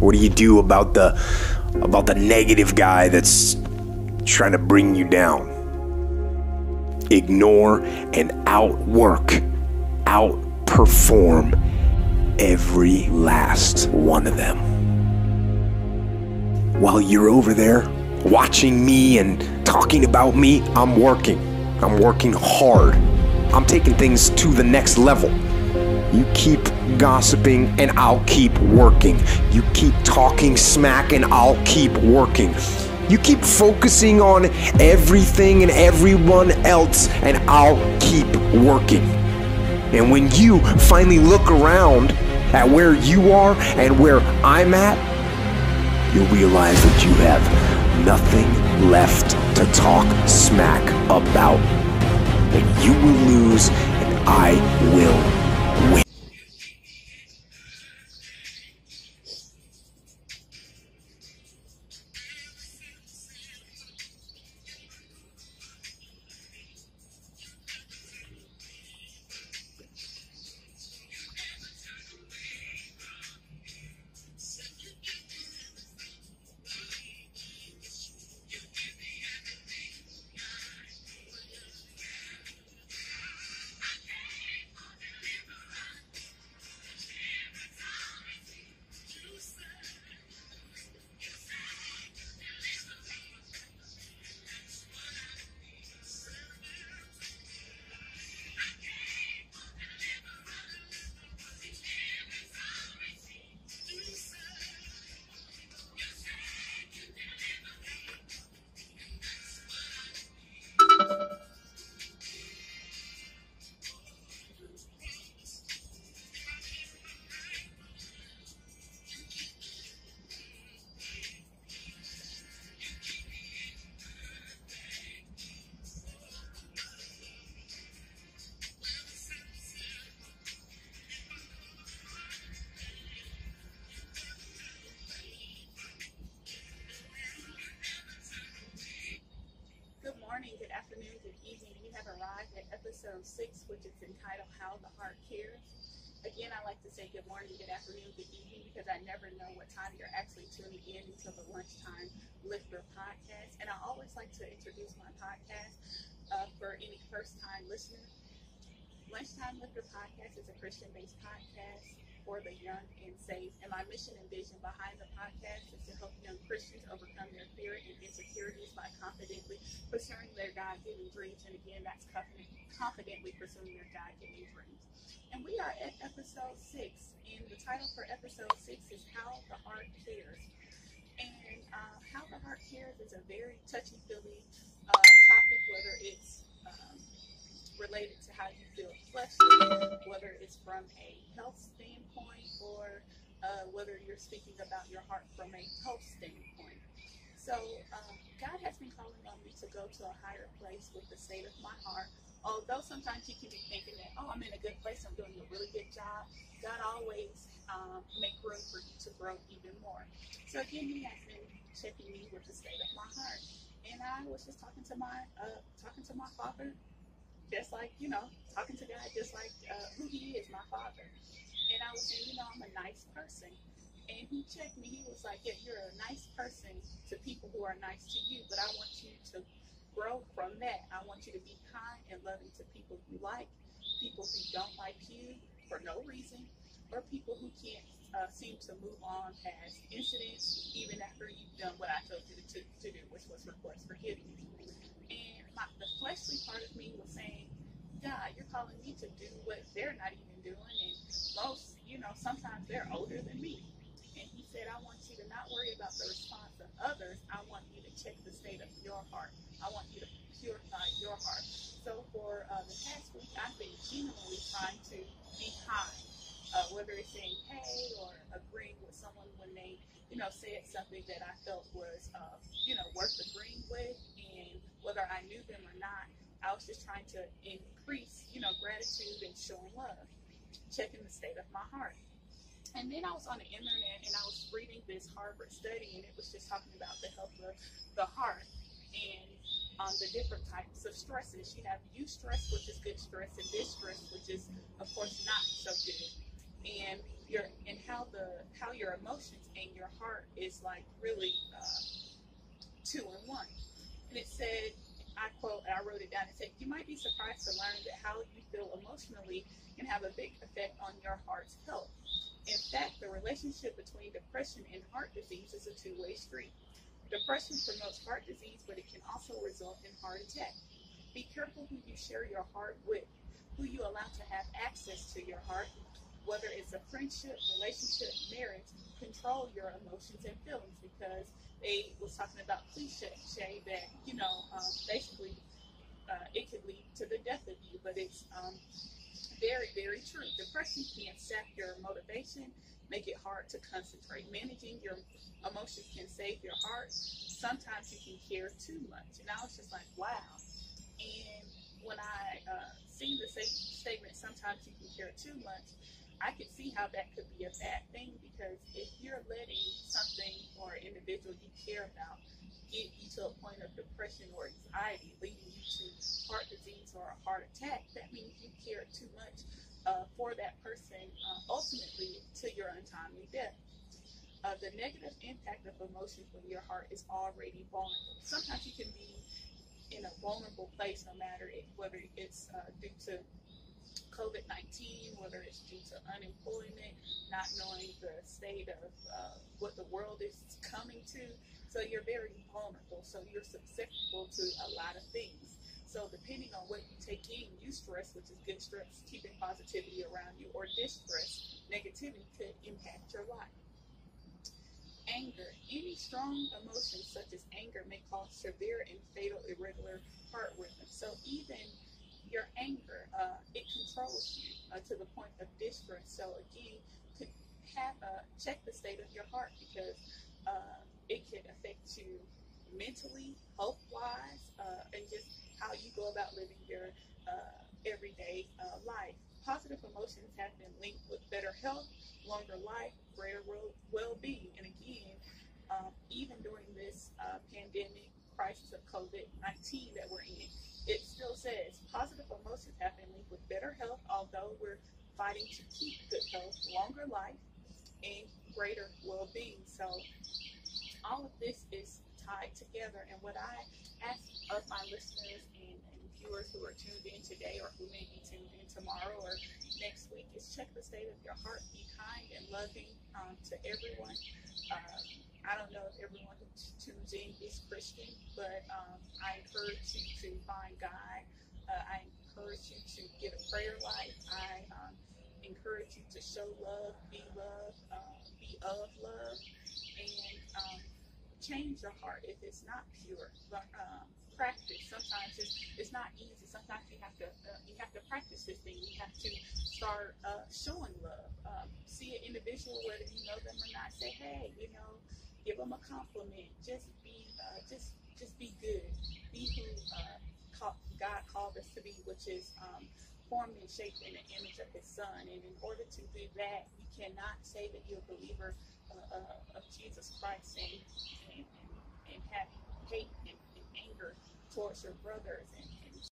What do you do about the about the negative guy that's trying to bring you down? Ignore and outwork, outperform every last one of them. While you're over there watching me and talking about me, I'm working. I'm working hard. I'm taking things to the next level. You keep gossiping and I'll keep working. You keep talking smack and I'll keep working. You keep focusing on everything and everyone else and I'll keep working. And when you finally look around at where you are and where I'm at, you'll realize that you have nothing left to talk smack about. And you will lose and I will at six, which is entitled How the Heart Cares. Again, I like to say good morning, good afternoon, good evening because I never know what time you're actually tuning in until the lunchtime lifter podcast. And I always like to introduce my podcast uh, for any first time listener. Lunchtime Lifter Podcast is a Christian based podcast for the young and safe. And my mission and vision behind the podcast is to help young Christians overcome their fear and insecurities by confidently pursuing their God given dreams. And again, that's confidently pursuing their God given dreams. And we are at episode six. And the title for episode six is How the Heart Cares. And uh, How the Heart Cares is a very touchy feely uh, topic, whether it's um, related to how you feel fleshly, whether it's from a health standpoint or uh, whether you're speaking about your heart from a health standpoint. So, um, God has been calling on me to go to a higher place with the state of my heart. Although sometimes you can be thinking that, oh, I'm in a good place, I'm doing a really good job. God always um, make room for you to grow even more. So again, He has been checking me with the state of my heart, and I was just talking to my uh, talking to my Father just like you know talking to God, just like uh, who He is, my Father. And I was saying, you know, I'm a nice person. And he checked me. He was like, yeah, you're a nice person to people who are nice to you, but I want you to grow from that. I want you to be kind and loving to people you like, people who don't like you for no reason, or people who can't uh, seem to move on past incidents, even after you've done what I told you to, to, to do, which was request forgiveness. And my, the fleshly part of me was saying, God, you're calling me to do what they're not even doing. And most, you know, sometimes they're older than me. And he said, I want you to not worry about the response of others. I want you to check the state of your heart. I want you to purify your heart. So for uh, the past week, I've been genuinely trying to be kind. Uh, whether it's saying hey or agreeing with someone when they, you know, said something that I felt was, uh, you know, worth agreeing with, and whether I knew them or not, I was just trying to increase, you know, gratitude and showing love, checking the state of my heart. And then I was on the internet and I was reading this Harvard study, and it was just talking about the health of the heart and um, the different types of stresses. You have eustress, which is good stress, and distress, which is, of course, not so good. And your and how the how your emotions and your heart is like really uh, two in one. And it said, I quote, and I wrote it down. It said, "You might be surprised to learn that how you feel emotionally can have a big effect on your heart's health. In fact, the relationship between depression and heart disease is a two-way street. Depression promotes heart disease, but it can also result in heart attack. Be careful who you share your heart with, who you allow to have access to your heart, whether it's a friendship, relationship, marriage, control your emotions and feelings because they was talking about cliche that, you know, um, basically uh, it could lead to the death of you, but it's um, very, very true. Depression can sap your motivation, make it hard to concentrate. Managing your emotions can save your heart. Sometimes you can care too much. And I was just like, wow. And when I uh, seen the statement, sometimes you can care too much, I could see how that could be a bad thing because if you're letting something or an individual you care about get you to a point of depression or anxiety, leading you to heart disease or a heart attack, that means you care too much uh, for that person, uh, ultimately to your untimely death. Uh, the negative impact of emotions when your heart is already vulnerable. Sometimes you can be in a vulnerable place, no matter it, whether it's uh, due to COVID 19, whether it's due to unemployment, not knowing the state of uh, what the world is coming to. So you're very vulnerable. So you're susceptible to a lot of things. So depending on what you take in, eustress, which is good stress, keeping positivity around you, or distress, negativity could impact your life. Anger. Any strong emotions such as anger may cause severe and fatal irregular heart rhythm. So even your anger, uh, it controls you uh, to the point of distress. So again, to have uh, check the state of your heart because uh, it can affect you mentally, health wise, uh, and just how you go about living your everyday life. Positive emotions have been linked with better health, longer life, greater well being. And again, um, even during this pandemic crisis of COVID 19 that we're in, it still says positive emotions have been linked with better health, although we're fighting to keep good health, longer life, and greater well being. So, all of this is tied together. And what I ask of my listeners and, and viewers who are tuned in today or who may be tuned in tomorrow or next week is check the state of your heart, be kind and loving um, to everyone. Um, I don't know if everyone who tunes in is Christian, but um, I encourage you to find God. Uh, I encourage you to get a prayer life. I um, encourage you to show love, be love, uh, be of love, and um, change your heart if it's not pure. But, um, practice. Sometimes it's, it's not easy. Sometimes you have to uh, you have to practice this thing. You have to start uh, showing love. Um, see an individual, whether you know them or not. Say, hey, you know, give them a compliment. Just be, uh, just, just be good. Be who uh, God called us to be, which is um, formed and shaped in the image of His Son. And in order to do that, you cannot say that you're a believer uh, uh of Jesus Christ and and, and, have hate and, and, anger towards your brothers and, and